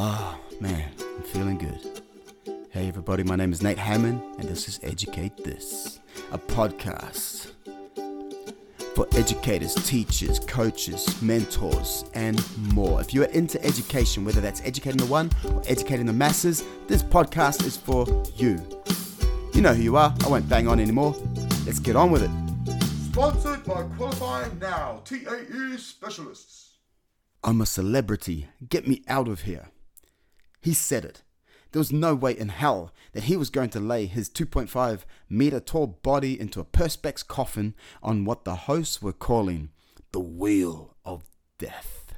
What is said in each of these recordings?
Oh, man, I'm feeling good. Hey, everybody, my name is Nate Hammond, and this is Educate This, a podcast for educators, teachers, coaches, mentors, and more. If you are into education, whether that's educating the one or educating the masses, this podcast is for you. You know who you are. I won't bang on anymore. Let's get on with it. Sponsored by Qualifying Now, TAE Specialists. I'm a celebrity. Get me out of here. He said it. There was no way in hell that he was going to lay his 2.5 meter tall body into a Perspex coffin on what the hosts were calling the Wheel of Death.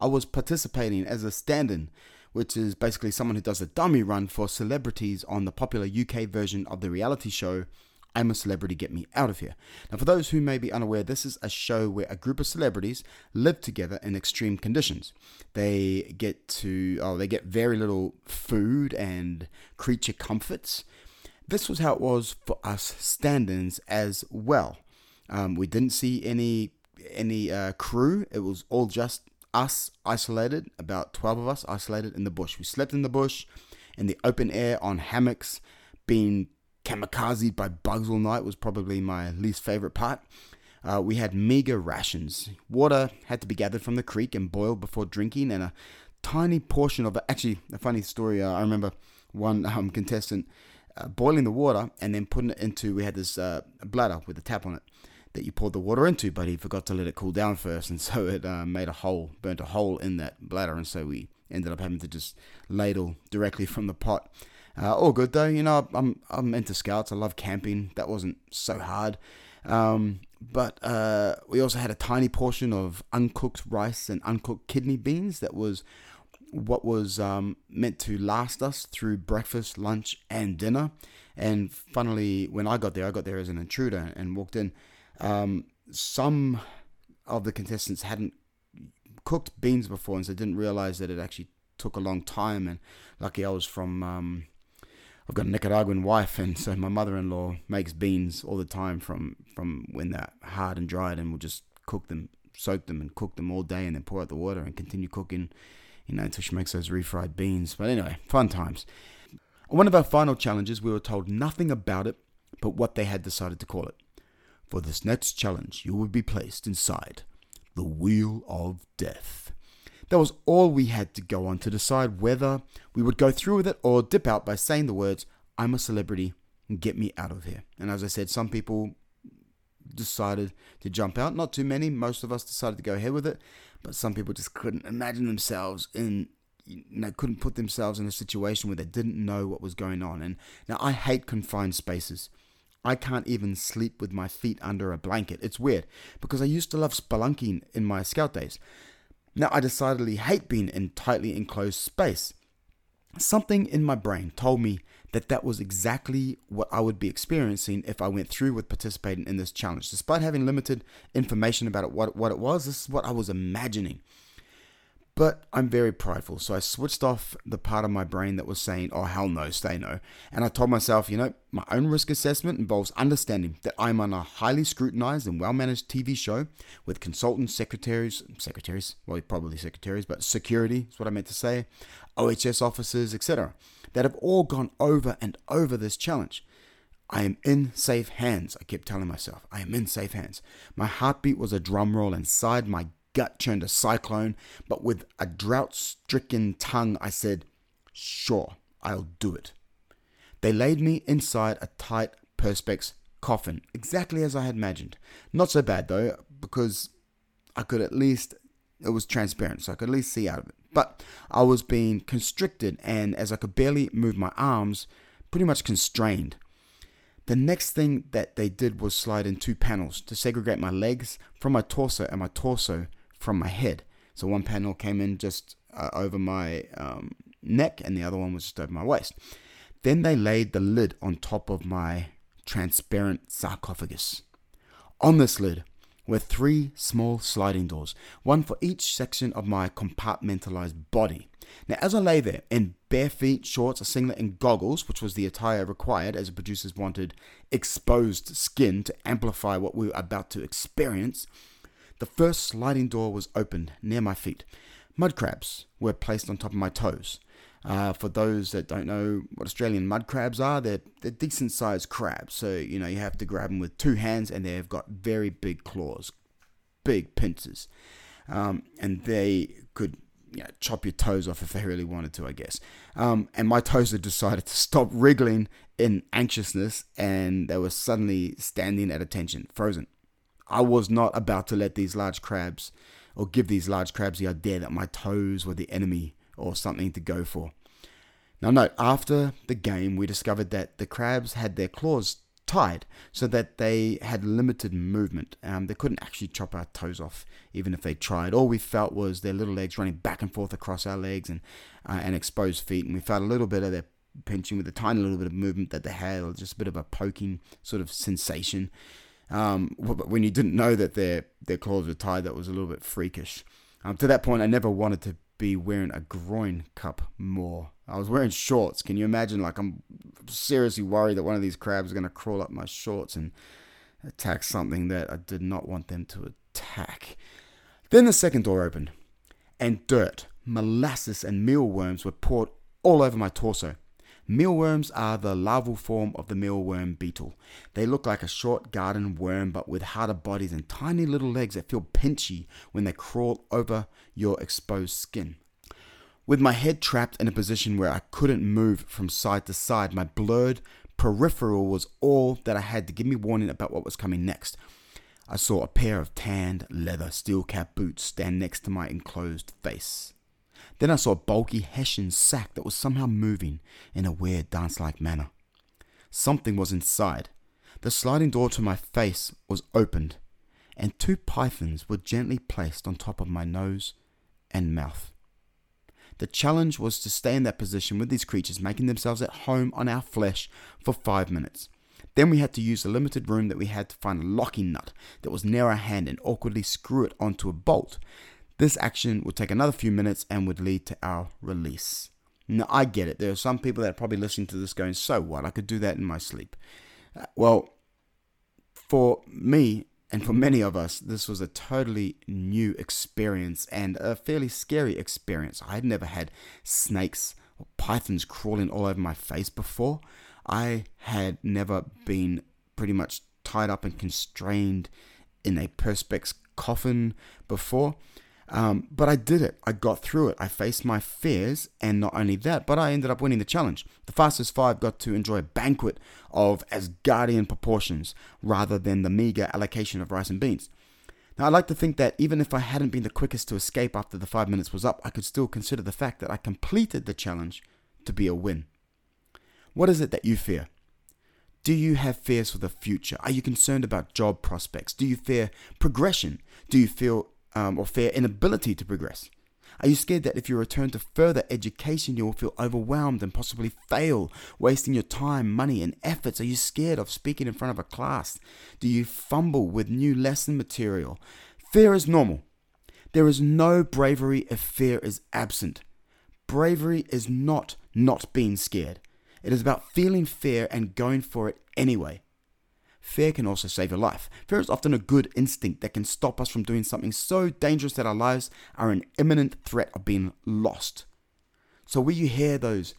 I was participating as a stand in, which is basically someone who does a dummy run for celebrities on the popular UK version of the reality show I'm a Celebrity, Get Me Out of Here. Now, for those who may be unaware, this is a show where a group of celebrities live together in extreme conditions. They get to, oh, they get very little food and creature comforts. This was how it was for us stand ins as well. Um, we didn't see any any uh, crew. It was all just us isolated, about 12 of us isolated in the bush. We slept in the bush, in the open air, on hammocks, being kamikaze by bugs all night was probably my least favorite part. Uh, we had meager rations. Water had to be gathered from the creek and boiled before drinking, and a tiny portion of it. Actually, a funny story. Uh, I remember one um, contestant uh, boiling the water and then putting it into. We had this uh, bladder with a tap on it that you poured the water into, but he forgot to let it cool down first, and so it uh, made a hole, burnt a hole in that bladder, and so we ended up having to just ladle directly from the pot. Uh, all good though, you know. I'm I'm into scouts. I love camping. That wasn't so hard. Um, but uh, we also had a tiny portion of uncooked rice and uncooked kidney beans. That was what was um, meant to last us through breakfast, lunch, and dinner. And funnily, when I got there, I got there as an intruder and walked in. Um, some of the contestants hadn't cooked beans before, and so didn't realize that it actually took a long time. And lucky I was from um, I've got a Nicaraguan wife, and so my mother-in-law makes beans all the time from from when they're hard and dried, and we'll just cook them, soak them, and cook them all day, and then pour out the water and continue cooking, you know, until she makes those refried beans. But anyway, fun times. One of our final challenges, we were told nothing about it, but what they had decided to call it. For this next challenge, you will be placed inside the Wheel of Death. That was all we had to go on to decide whether we would go through with it or dip out by saying the words, I'm a celebrity get me out of here. And as I said, some people decided to jump out. Not too many. Most of us decided to go ahead with it. But some people just couldn't imagine themselves in you know, couldn't put themselves in a situation where they didn't know what was going on. And now I hate confined spaces. I can't even sleep with my feet under a blanket. It's weird because I used to love spelunking in my scout days. Now, I decidedly hate being in tightly enclosed space. Something in my brain told me that that was exactly what I would be experiencing if I went through with participating in this challenge. Despite having limited information about it, what, what it was, this is what I was imagining. But I'm very prideful, so I switched off the part of my brain that was saying, oh, hell no, stay no. And I told myself, you know, my own risk assessment involves understanding that I'm on a highly scrutinized and well managed TV show with consultants, secretaries, secretaries, well, probably secretaries, but security is what I meant to say, OHS officers, etc., that have all gone over and over this challenge. I am in safe hands, I kept telling myself. I am in safe hands. My heartbeat was a drum roll inside my gut turned a cyclone, but with a drought stricken tongue, I said, Sure, I'll do it. They laid me inside a tight Perspex coffin, exactly as I had imagined. Not so bad though, because I could at least, it was transparent, so I could at least see out of it. But I was being constricted, and as I could barely move my arms, pretty much constrained. The next thing that they did was slide in two panels to segregate my legs from my torso and my torso from my head. So one panel came in just uh, over my um, neck, and the other one was just over my waist. Then they laid the lid on top of my transparent sarcophagus. On this lid were three small sliding doors, one for each section of my compartmentalized body. Now, as I lay there in bare feet, shorts, a singlet, and goggles, which was the attire required as the producers wanted exposed skin to amplify what we were about to experience, the first sliding door was opened near my feet. Mud crabs were placed on top of my toes. Uh, for those that don't know what Australian mud crabs are, they're, they're decent sized crabs. So, you know, you have to grab them with two hands and they've got very big claws, big pincers. Um, and they could you know, chop your toes off if they really wanted to, I guess. Um, and my toes had decided to stop wriggling in anxiousness and they were suddenly standing at attention, frozen. I was not about to let these large crabs or give these large crabs the idea that my toes were the enemy or something to go for. Now, note, after the game, we discovered that the crabs had their claws tied so that they had limited movement. Um, they couldn't actually chop our toes off, even if they tried. All we felt was their little legs running back and forth across our legs and, uh, and exposed feet, and we felt a little bit of their pinching with a tiny little bit of movement that they had, or just a bit of a poking sort of sensation. Um, when you didn't know that their their claws were tied, that was a little bit freakish. Um, to that point, I never wanted to be wearing a groin cup more. I was wearing shorts. Can you imagine? Like I'm seriously worried that one of these crabs is going to crawl up my shorts and attack something that I did not want them to attack. Then the second door opened, and dirt, molasses, and mealworms were poured all over my torso. Mealworms are the larval form of the mealworm beetle. They look like a short garden worm but with harder bodies and tiny little legs that feel pinchy when they crawl over your exposed skin. With my head trapped in a position where I couldn't move from side to side, my blurred peripheral was all that I had to give me warning about what was coming next. I saw a pair of tanned leather steel cap boots stand next to my enclosed face. Then I saw a bulky Hessian sack that was somehow moving in a weird dance like manner. Something was inside. The sliding door to my face was opened, and two pythons were gently placed on top of my nose and mouth. The challenge was to stay in that position with these creatures making themselves at home on our flesh for five minutes. Then we had to use the limited room that we had to find a locking nut that was near our hand and awkwardly screw it onto a bolt. This action would take another few minutes and would lead to our release. Now, I get it. There are some people that are probably listening to this going, so what? I could do that in my sleep. Uh, well, for me and for many of us, this was a totally new experience and a fairly scary experience. I had never had snakes or pythons crawling all over my face before. I had never been pretty much tied up and constrained in a perspex coffin before. Um, but I did it. I got through it. I faced my fears, and not only that, but I ended up winning the challenge. The fastest five got to enjoy a banquet of Asgardian proportions rather than the meager allocation of rice and beans. Now, I like to think that even if I hadn't been the quickest to escape after the five minutes was up, I could still consider the fact that I completed the challenge to be a win. What is it that you fear? Do you have fears for the future? Are you concerned about job prospects? Do you fear progression? Do you feel um, or fear inability to progress? Are you scared that if you return to further education, you will feel overwhelmed and possibly fail, wasting your time, money, and efforts? Are you scared of speaking in front of a class? Do you fumble with new lesson material? Fear is normal. There is no bravery if fear is absent. Bravery is not not being scared. It is about feeling fear and going for it anyway. Fear can also save your life. Fear is often a good instinct that can stop us from doing something so dangerous that our lives are in imminent threat of being lost. So when you hear those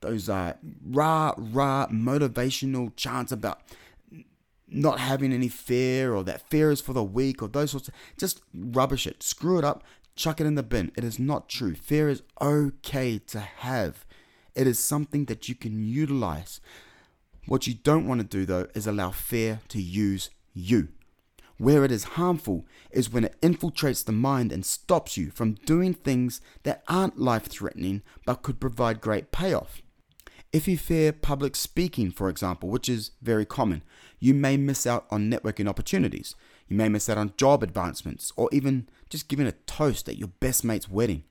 those uh, rah rah motivational chants about not having any fear or that fear is for the weak or those sorts of just rubbish it. Screw it up. Chuck it in the bin. It is not true. Fear is okay to have. It is something that you can utilize what you don't want to do, though, is allow fear to use you. Where it is harmful is when it infiltrates the mind and stops you from doing things that aren't life threatening but could provide great payoff. If you fear public speaking, for example, which is very common, you may miss out on networking opportunities. You may miss out on job advancements or even just giving a toast at your best mate's wedding.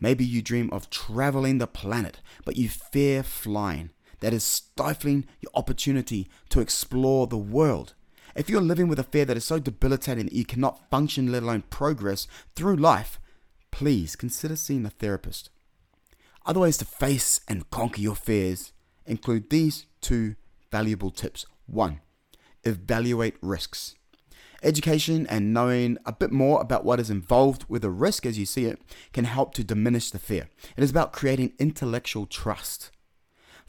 Maybe you dream of traveling the planet, but you fear flying that is stifling your opportunity to explore the world. If you're living with a fear that is so debilitating that you cannot function, let alone progress through life, please consider seeing a therapist. Other ways to face and conquer your fears include these two valuable tips. One, evaluate risks. Education and knowing a bit more about what is involved with a risk as you see it can help to diminish the fear. It is about creating intellectual trust.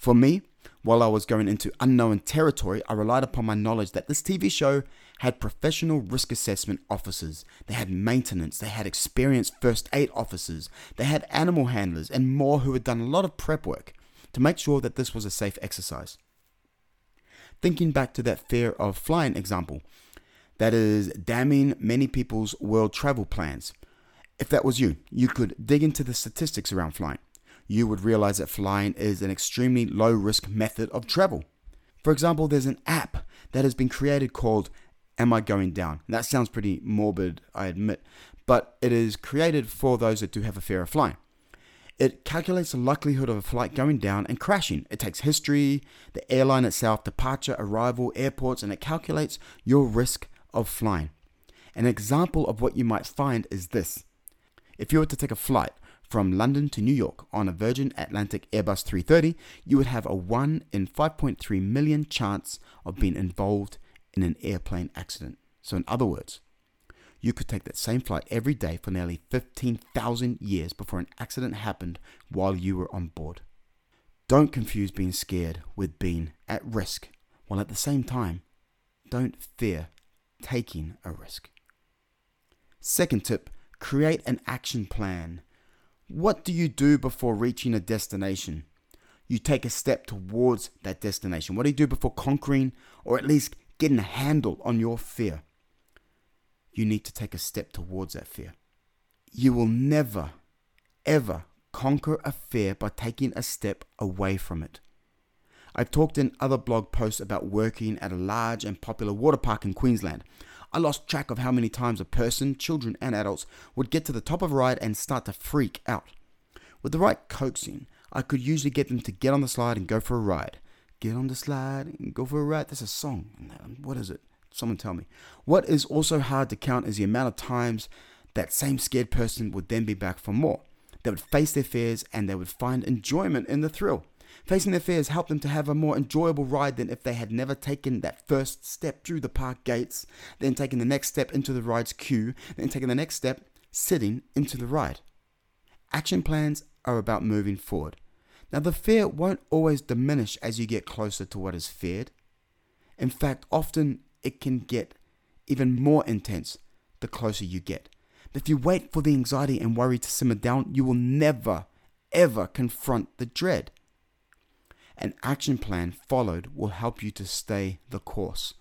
For me, while I was going into unknown territory, I relied upon my knowledge that this TV show had professional risk assessment officers, they had maintenance, they had experienced first aid officers, they had animal handlers, and more who had done a lot of prep work to make sure that this was a safe exercise. Thinking back to that fear of flying example, that is damning many people's world travel plans. If that was you, you could dig into the statistics around flying you would realize that flying is an extremely low risk method of travel. For example, there's an app that has been created called Am I Going Down? that sounds pretty morbid, I admit, but it is created for those that do have a fear of flying. It calculates the likelihood of a flight going down and crashing. It takes history, the airline itself, departure, arrival, airports, and it calculates your risk of flying. An example of what you might find is this. If you were to take a flight from London to New York on a Virgin Atlantic Airbus 330, you would have a 1 in 5.3 million chance of being involved in an airplane accident. So, in other words, you could take that same flight every day for nearly 15,000 years before an accident happened while you were on board. Don't confuse being scared with being at risk, while at the same time, don't fear taking a risk. Second tip create an action plan what do you do before reaching a destination? You take a step towards that destination. What do you do before conquering or at least getting a handle on your fear? You need to take a step towards that fear. You will never, ever conquer a fear by taking a step away from it. I've talked in other blog posts about working at a large and popular water park in Queensland. I lost track of how many times a person, children, and adults would get to the top of a ride and start to freak out. With the right coaxing, I could usually get them to get on the slide and go for a ride. Get on the slide and go for a ride. That's a song. What is it? Someone tell me. What is also hard to count is the amount of times that same scared person would then be back for more. They would face their fears and they would find enjoyment in the thrill. Facing their fears helped them to have a more enjoyable ride than if they had never taken that first step through the park gates, then taken the next step into the ride's queue, then taking the next step sitting into the ride. Action plans are about moving forward. Now, the fear won't always diminish as you get closer to what is feared. In fact, often it can get even more intense the closer you get. But if you wait for the anxiety and worry to simmer down, you will never, ever confront the dread. An action plan followed will help you to stay the course.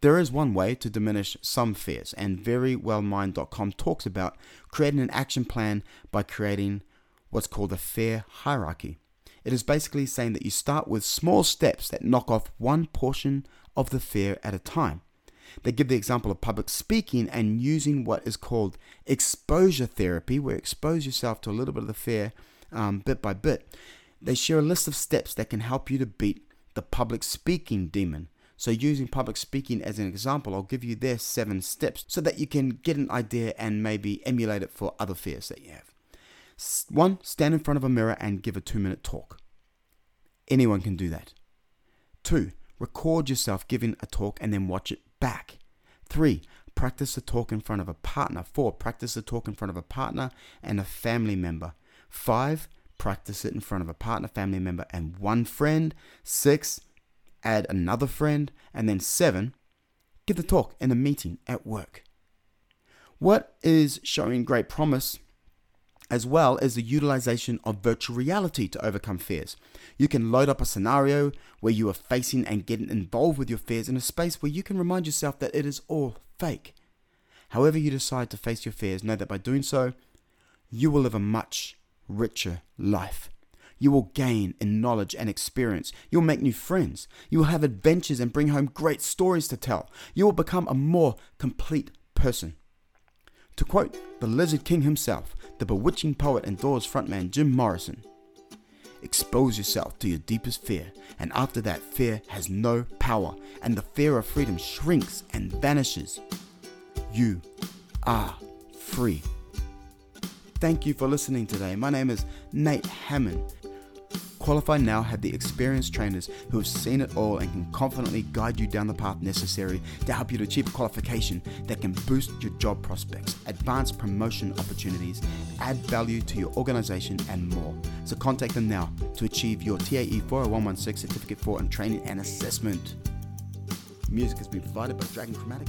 There is one way to diminish some fears, and verywellmind.com talks about creating an action plan by creating what's called a fear hierarchy. It is basically saying that you start with small steps that knock off one portion of the fear at a time. They give the example of public speaking and using what is called exposure therapy, where you expose yourself to a little bit of the fear um, bit by bit. They share a list of steps that can help you to beat the public speaking demon. So, using public speaking as an example, I'll give you their seven steps so that you can get an idea and maybe emulate it for other fears that you have. One, stand in front of a mirror and give a two minute talk. Anyone can do that. Two, record yourself giving a talk and then watch it back. Three, practice the talk in front of a partner. Four, practice the talk in front of a partner and a family member. Five, practice it in front of a partner, family member, and one friend. Six, add another friend. And then seven, give the talk in a meeting at work. What is showing great promise as well as the utilization of virtual reality to overcome fears. You can load up a scenario where you are facing and getting involved with your fears in a space where you can remind yourself that it is all fake. However, you decide to face your fears, know that by doing so, you will live a much richer life. You will gain in knowledge and experience. You will make new friends. You will have adventures and bring home great stories to tell. You will become a more complete person. To quote the Lizard King himself, the bewitching poet and Doors frontman Jim Morrison, expose yourself to your deepest fear, and after that, fear has no power, and the fear of freedom shrinks and vanishes. You are free. Thank you four listening today. My name is Nate Hammond. Qualify Now have the experienced trainers who have seen it all and can confidently guide you down the path necessary to help you to achieve a qualification that can boost your job prospects, advance promotion opportunities, add value to your organization, and more. So contact them now to achieve your TAE 40116 certificate for and training and assessment. Music has been provided by Dragon Chromatic